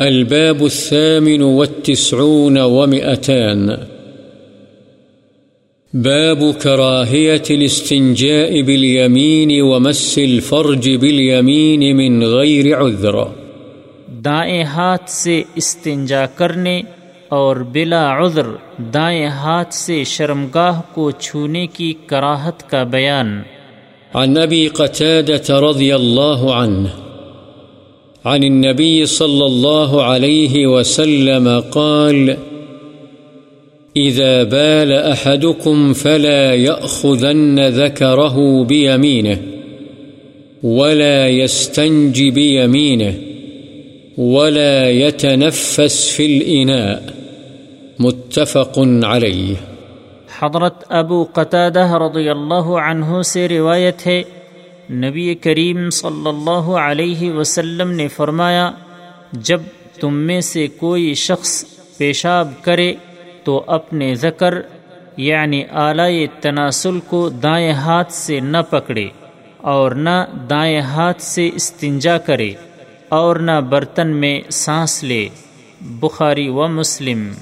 الباب الثامن والتسعون ومئتان. باب كراهية الاستنجاء باليمين ومس الفرج باليمين من غير عذر. دائیں ہاتھ سے استنجا کرنے اور بلا عذر دائیں ہاتھ سے شرمگاہ کو چھونے کی کراہت کا بیان. عن أبي قتادة رضي الله عنه عن النبي صلى الله عليه وسلم قال، إذا بال أحدكم فلا يأخذن ذكره بيمينه، ولا يستنج بيمينه، ولا يتنفس في الإناء. متفق عليه. حضرت ابو قتادہ رضی اللہ عنہ سے روایت ہے نبی کریم صلی اللہ علیہ وسلم نے فرمایا، جب تم میں سے کوئی شخص پیشاب کرے تو اپنے ذکر یعنی اعلی تناسل کو دائیں ہاتھ سے نہ پکڑے اور نہ دائیں ہاتھ سے استنجا کرے اور نہ برتن میں سانس لے، بخاری و مسلم۔